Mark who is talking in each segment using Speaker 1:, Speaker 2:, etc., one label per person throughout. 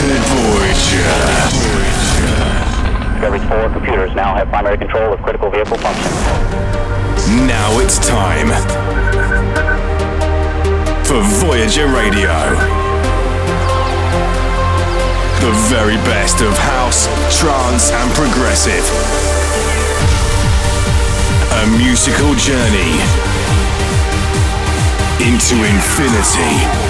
Speaker 1: to Voyager.
Speaker 2: Discovery 4 computers now have primary control of critical vehicle function.
Speaker 1: Now it's time for Voyager Radio. The very best of house, trance, and progressive. A musical journey into infinity.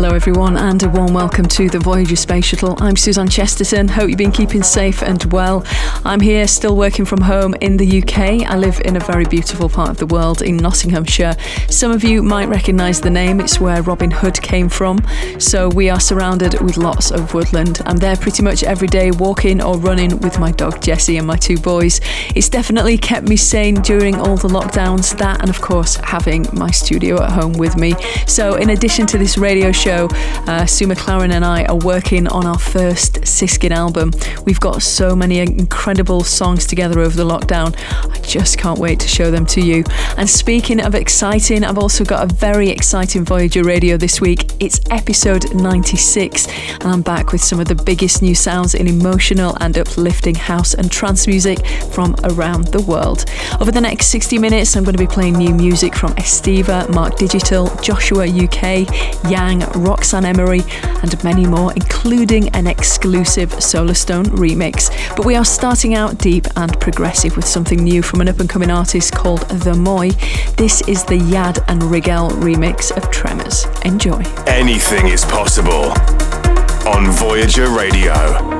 Speaker 3: Hello, everyone, and a warm welcome to the Voyager Space Shuttle. I'm Suzanne Chesterton. Hope you've been keeping safe and well. I'm here still working from home in the UK. I live in a very beautiful part of the world in Nottinghamshire. Some of you might recognise the name, it's where Robin Hood came from. So we are surrounded with lots of woodland. I'm there pretty much every day, walking or running with my dog Jessie and my two boys. It's definitely kept me sane during all the lockdowns, that, and of course, having my studio at home with me. So, in addition to this radio show, show, uh, Sue McLaren and I are working on our first Siskin album. We've got so many incredible songs together over the lockdown. I just can't wait to show them to you. And speaking of exciting, I've also got a very exciting Voyager radio this week. It's episode 96, and I'm back with some of the biggest new sounds in emotional and uplifting house and trance music from around the world. Over the next 60 minutes, I'm going to be playing new music from Estiva, Mark Digital, Joshua UK, Yang, Roxanne Emery, and many more, including an exclusive Solarstone remix. But we are starting out deep and progressive with something new from an up and coming artist called The Moy. This is the Yad and Rigel remix of Tremors. Enjoy.
Speaker 1: Anything is possible on Voyager Radio.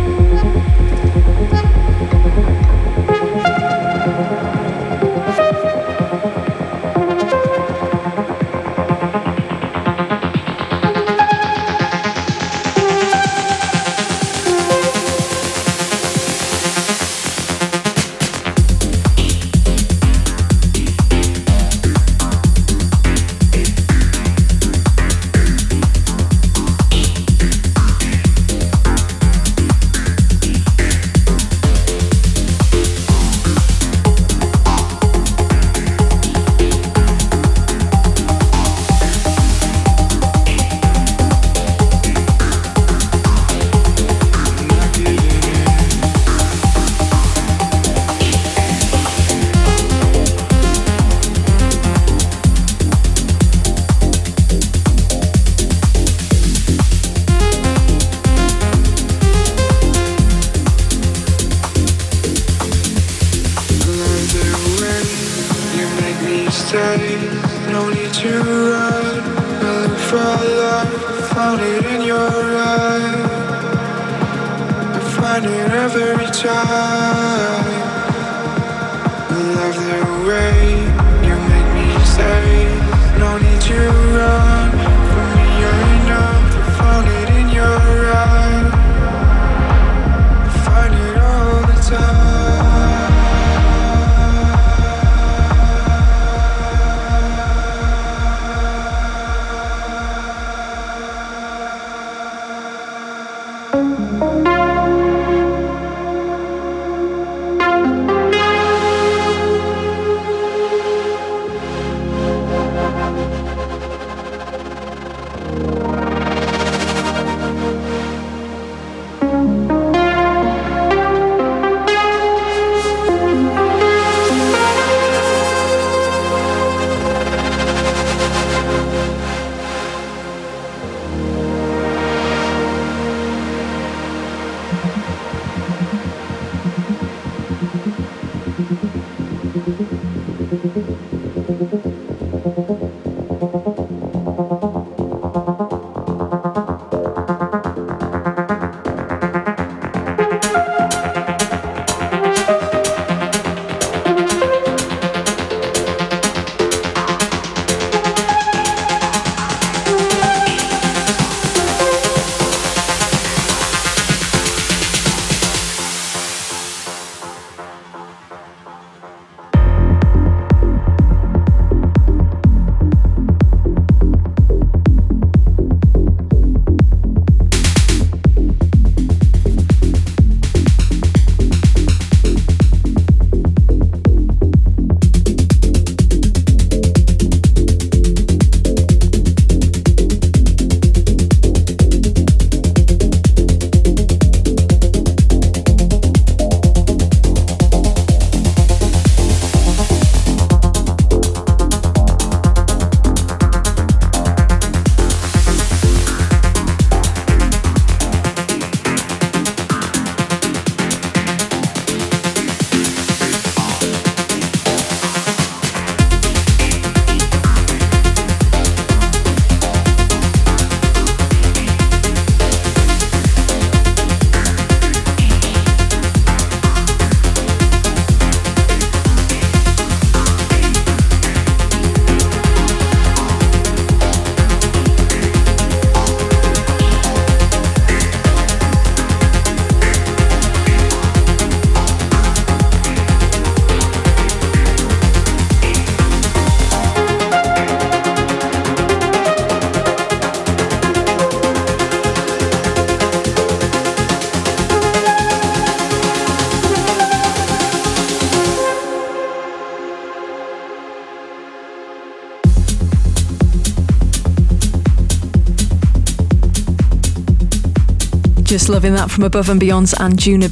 Speaker 3: Just loving that from Above and Beyond's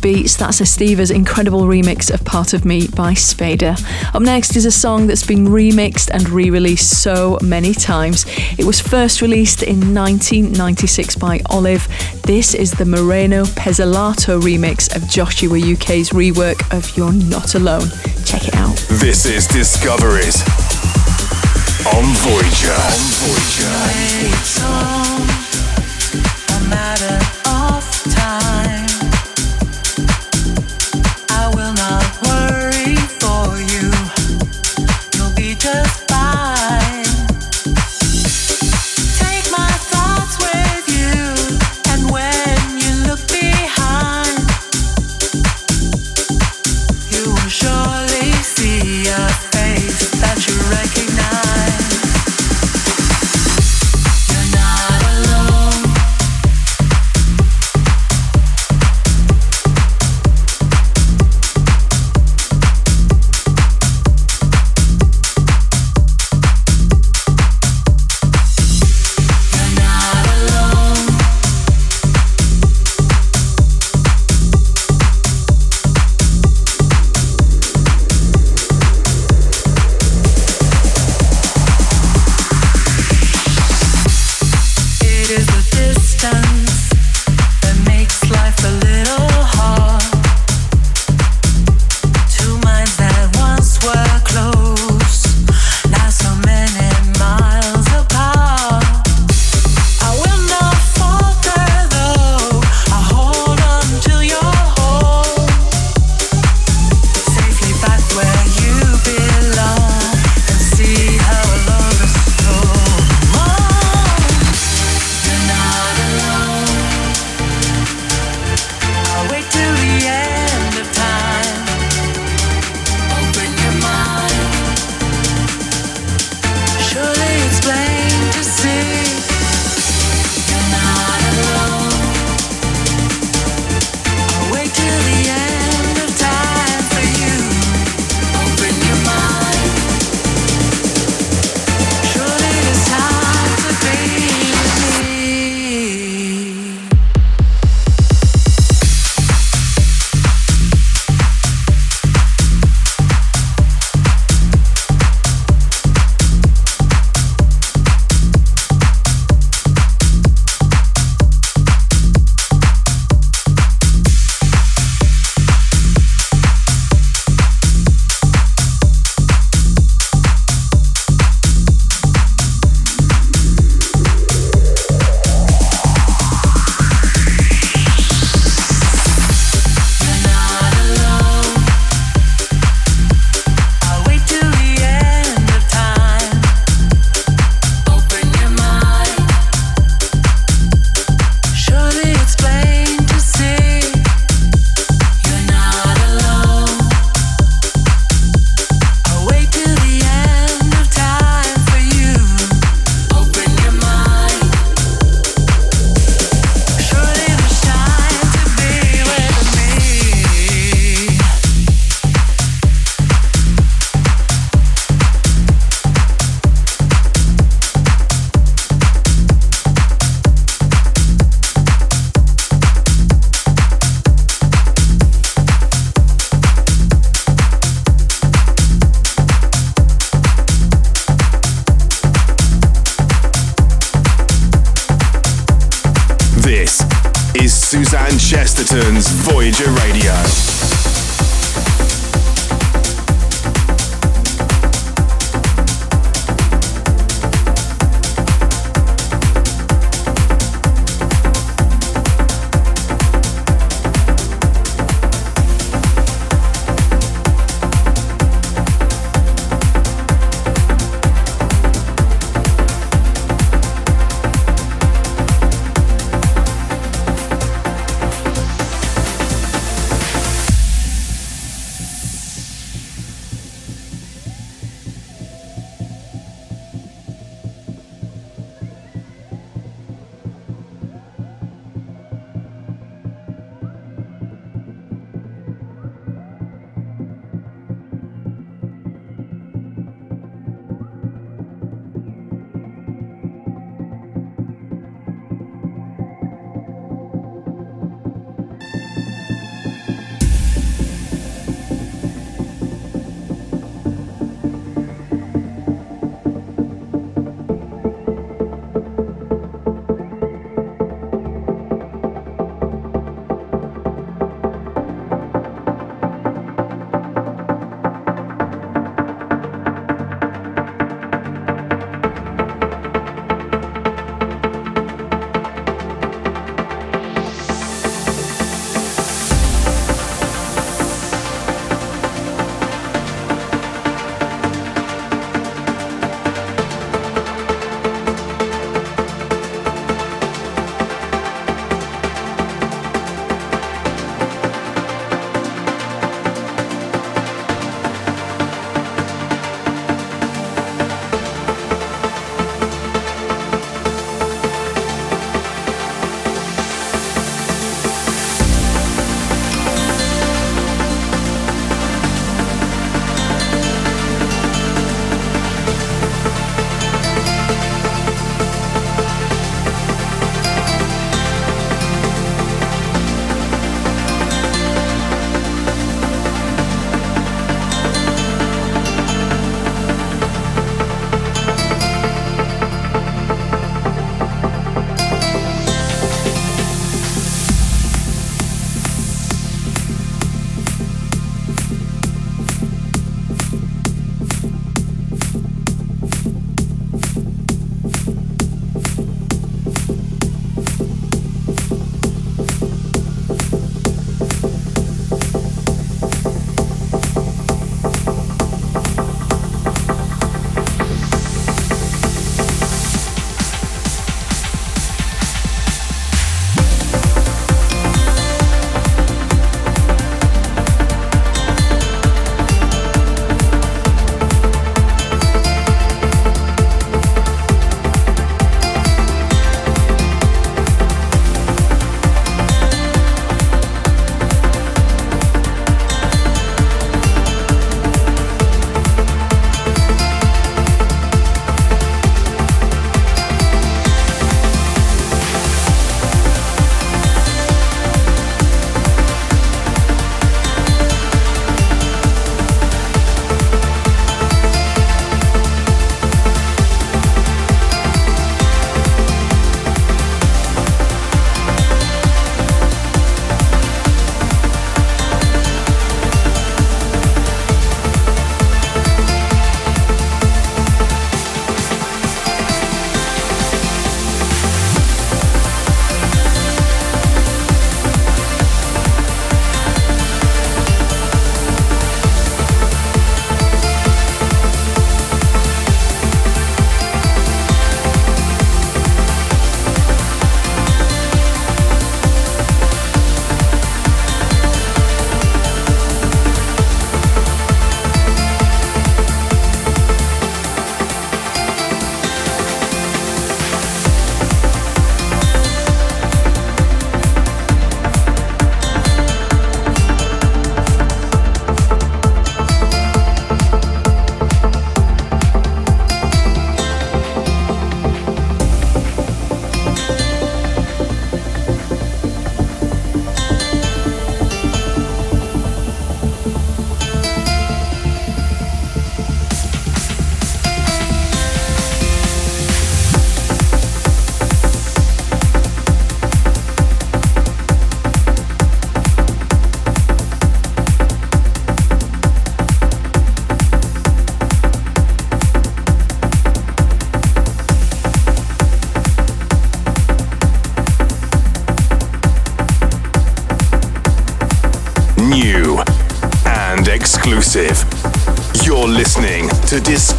Speaker 3: Beats. That's a Estiva's incredible remix of Part of Me by Spader. Up next is a song that's been remixed and re released so many times. It was first released in 1996 by Olive. This is the Moreno Pezzolato remix of Joshua UK's rework of You're Not Alone. Check it out.
Speaker 4: This is Discoveries. on Voyager. On Voyager.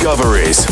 Speaker 1: Discoveries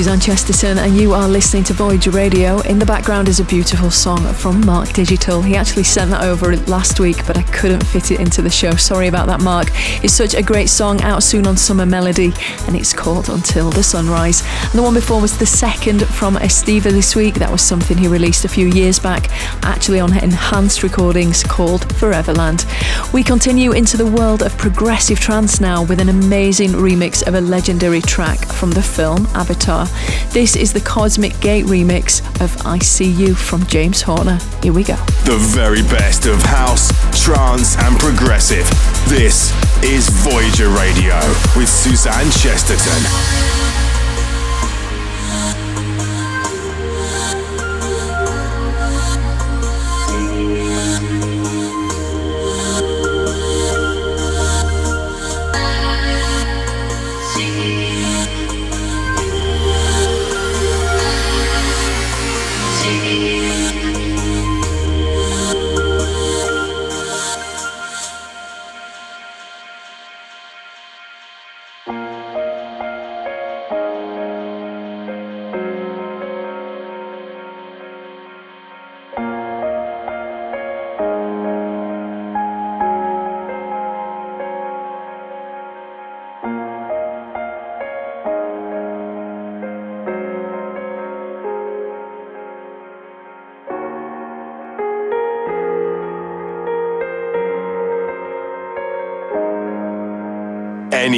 Speaker 3: Suzanne Chesterton, and you are listening to Voyager Radio. In the background is a beautiful song from Mark Digital. He actually sent that over last week, but I couldn't fit it into the show. Sorry about that, Mark. It's such a great song, out soon on Summer Melody, and it's called Until the Sunrise. And the one before was the second from Estiva this week. That was something he released a few years back, actually on enhanced recordings called Foreverland. We continue into the world of progressive trance now with an amazing remix of a legendary track from the film Avatar. This is the Cosmic Gate remix of I See You from James Horner. Here we go.
Speaker 1: The very best of house, trance, and progressive. This is Voyager Radio with Suzanne Chesterton.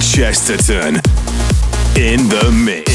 Speaker 1: Chesterton in the mix.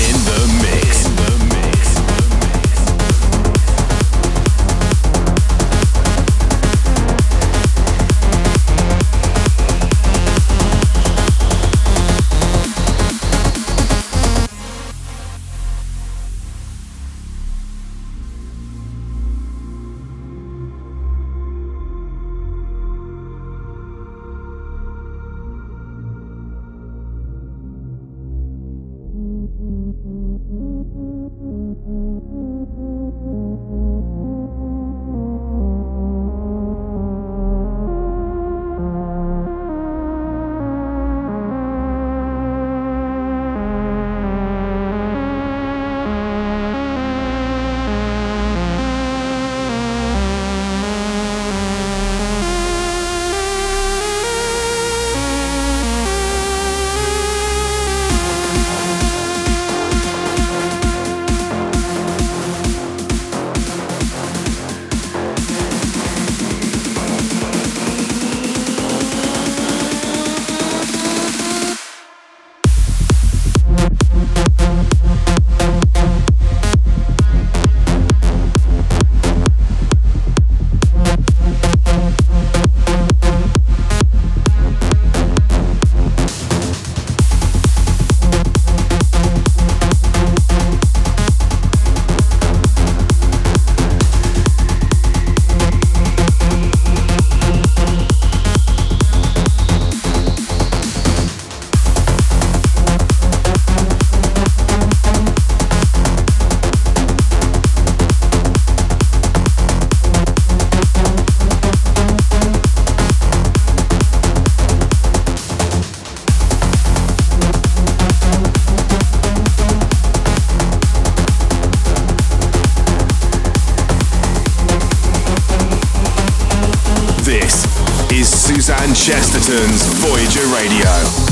Speaker 1: Radio.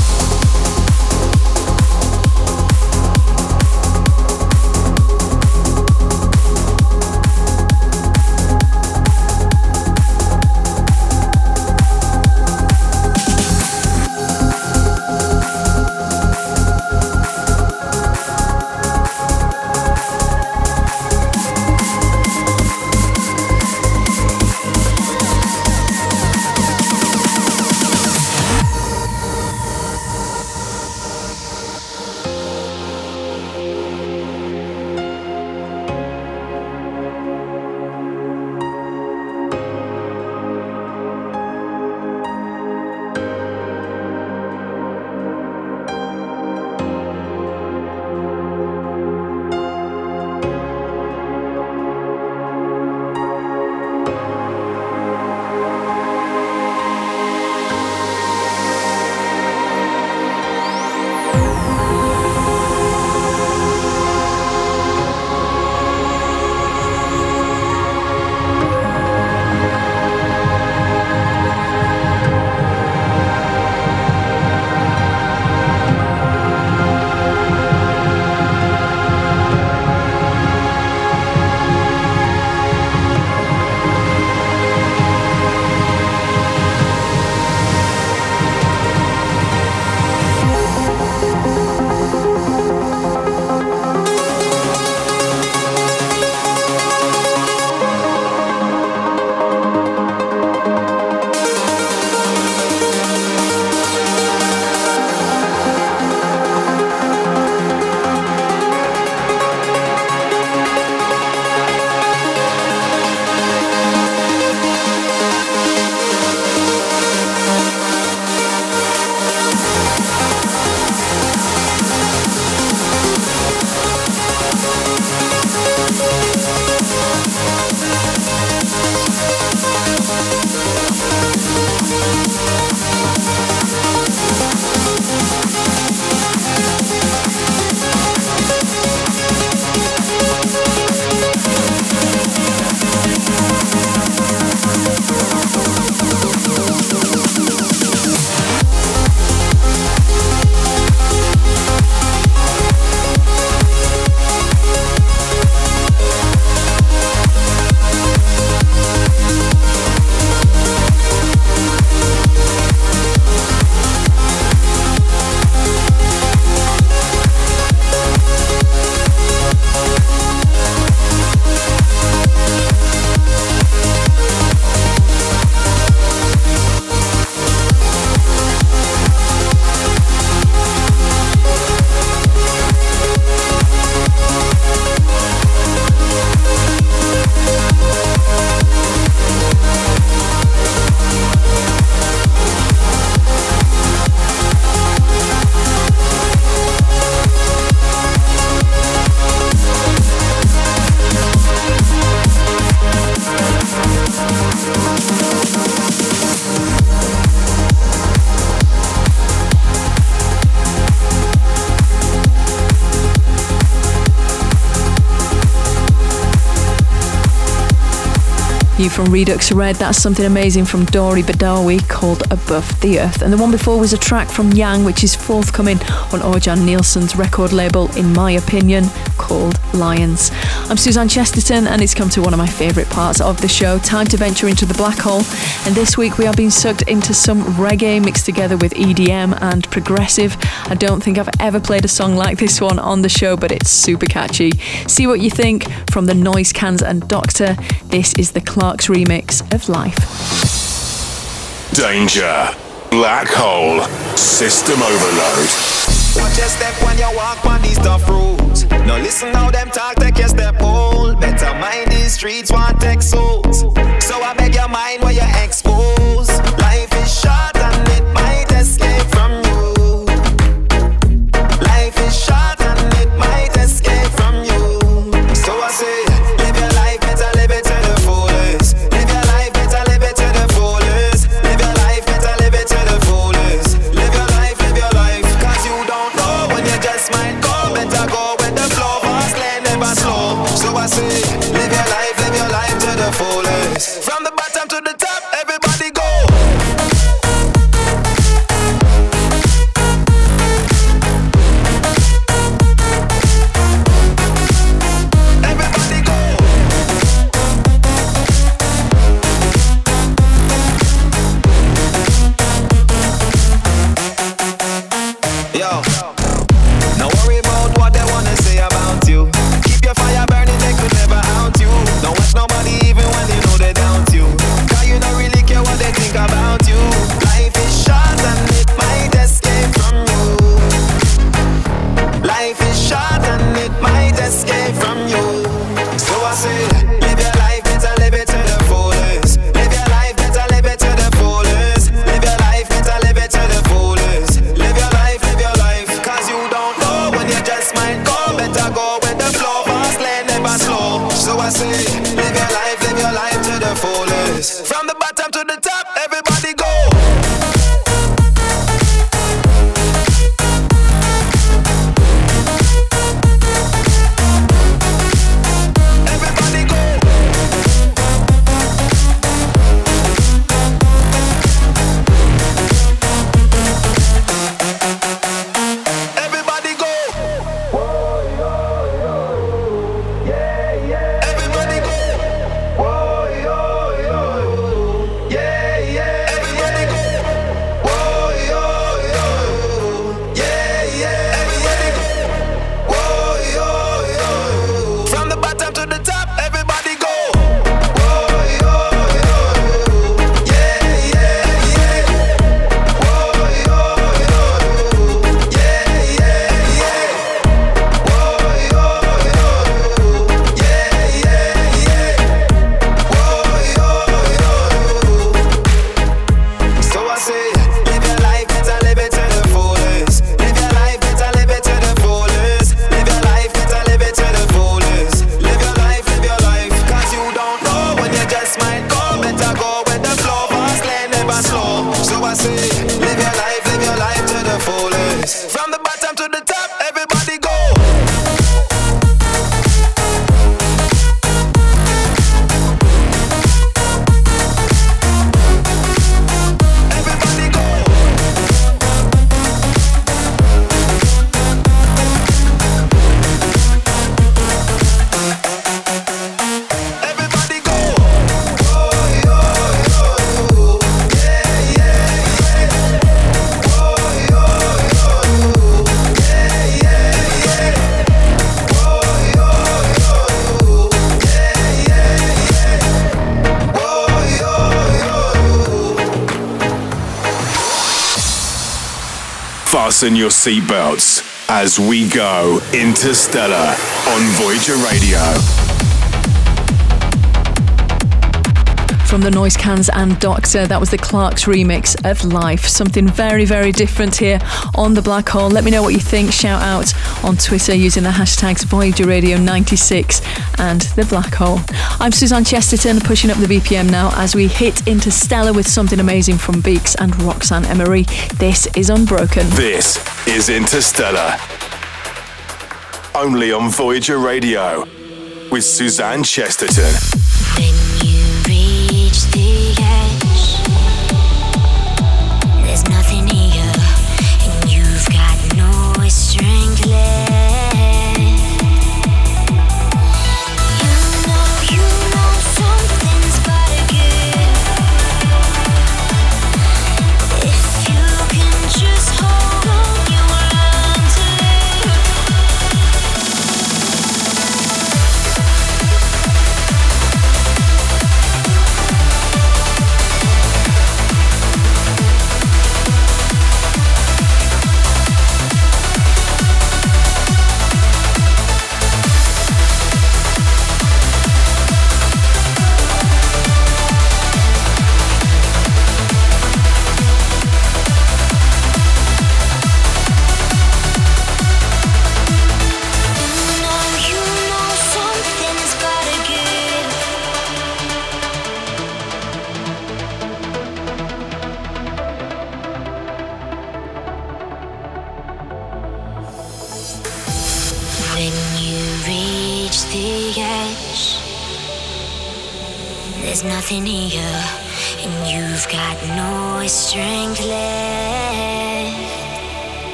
Speaker 3: From Redux Red, that's something amazing from Dori Badawi called Above the Earth. And the one before was a track from Yang, which is forthcoming on Orjan Nilsen's record label, in my opinion, called Lions. I'm Suzanne Chesterton, and it's come to one of my favourite parts of the show time to venture into the black hole. And this week we are being sucked into some reggae mixed together with EDM and progressive. I don't think I've ever played a song like this one on the show, but it's super catchy. See what you think from the Noise Cans and Doctor. This is the Clark's remix of Life.
Speaker 4: Danger. Black hole. System overload.
Speaker 5: Watch your step when you walk on these tough roads. No listen how them talk, take your step hold. Better mind these streets, want take souls. So I beg your mind where you expose. Life is short
Speaker 4: fasten your seatbelts as we go interstellar on Voyager Radio.
Speaker 3: From the Noise Cans and Doctor, that was the Clark's remix of Life. Something very, very different here on the Black Hole. Let me know what you think. Shout out on Twitter using the hashtags Voyager Radio 96 and the Black Hole. I'm Suzanne Chesterton, pushing up the BPM now as we hit Interstellar with something amazing from Beaks and Roxanne Emery. This is Unbroken.
Speaker 4: This is Interstellar. Only on Voyager Radio with Suzanne Chesterton.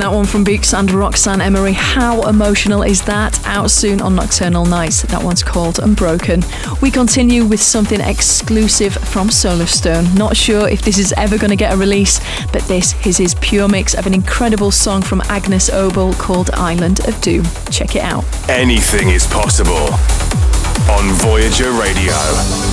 Speaker 3: That one from Beeks and Roxanne Emery. How emotional is that? Out soon on Nocturnal Nights. That one's called Unbroken. We continue with something exclusive from Solarstone. Not sure if this is ever going to get a release, but this is his pure mix of an incredible song from Agnes Obel called Island of Doom. Check it out.
Speaker 4: Anything is possible on Voyager Radio.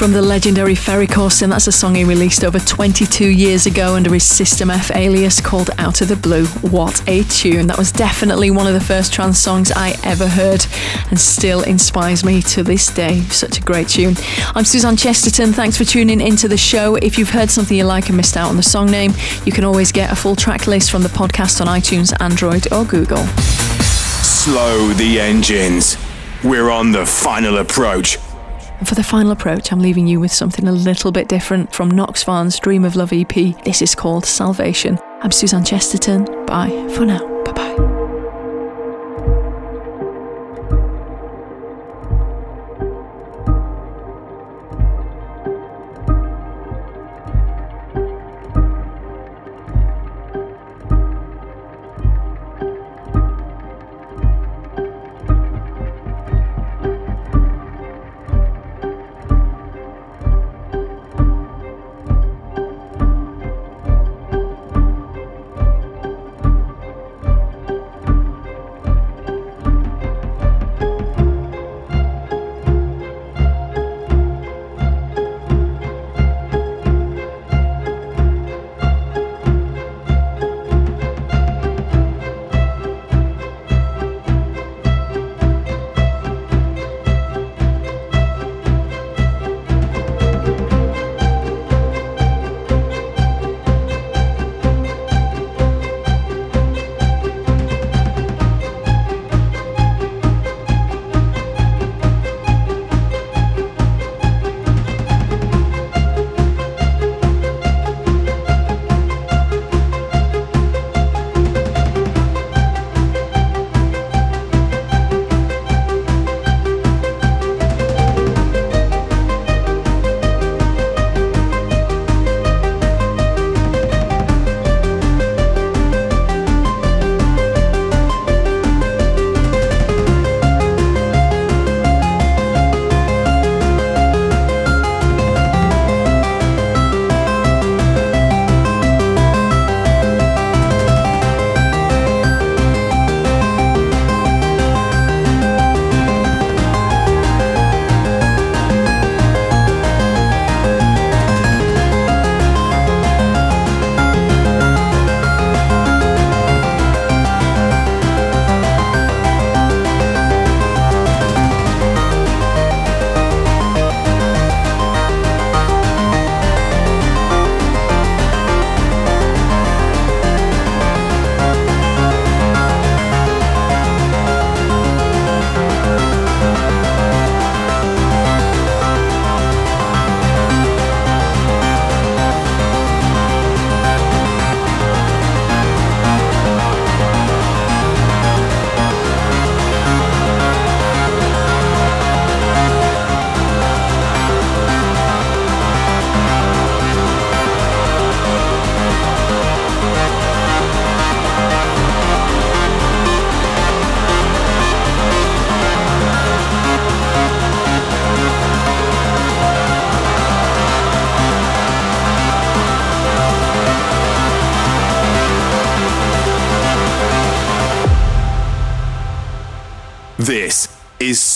Speaker 3: From the legendary Ferry Corsten. That's a song he released over 22 years ago under his System F alias called Out of the Blue. What a tune. That was definitely one of the first trance songs I ever heard and still inspires me to this day. Such a great tune. I'm Suzanne Chesterton. Thanks for tuning into the show. If you've heard something you like and missed out on the song name, you can always get a full track list from the podcast on iTunes, Android, or Google.
Speaker 4: Slow the engines. We're on the final approach.
Speaker 3: And for the final approach, I'm leaving you with something a little bit different from Nox Vahn's Dream of Love EP. This is called Salvation. I'm Suzanne Chesterton. Bye for now. Bye bye.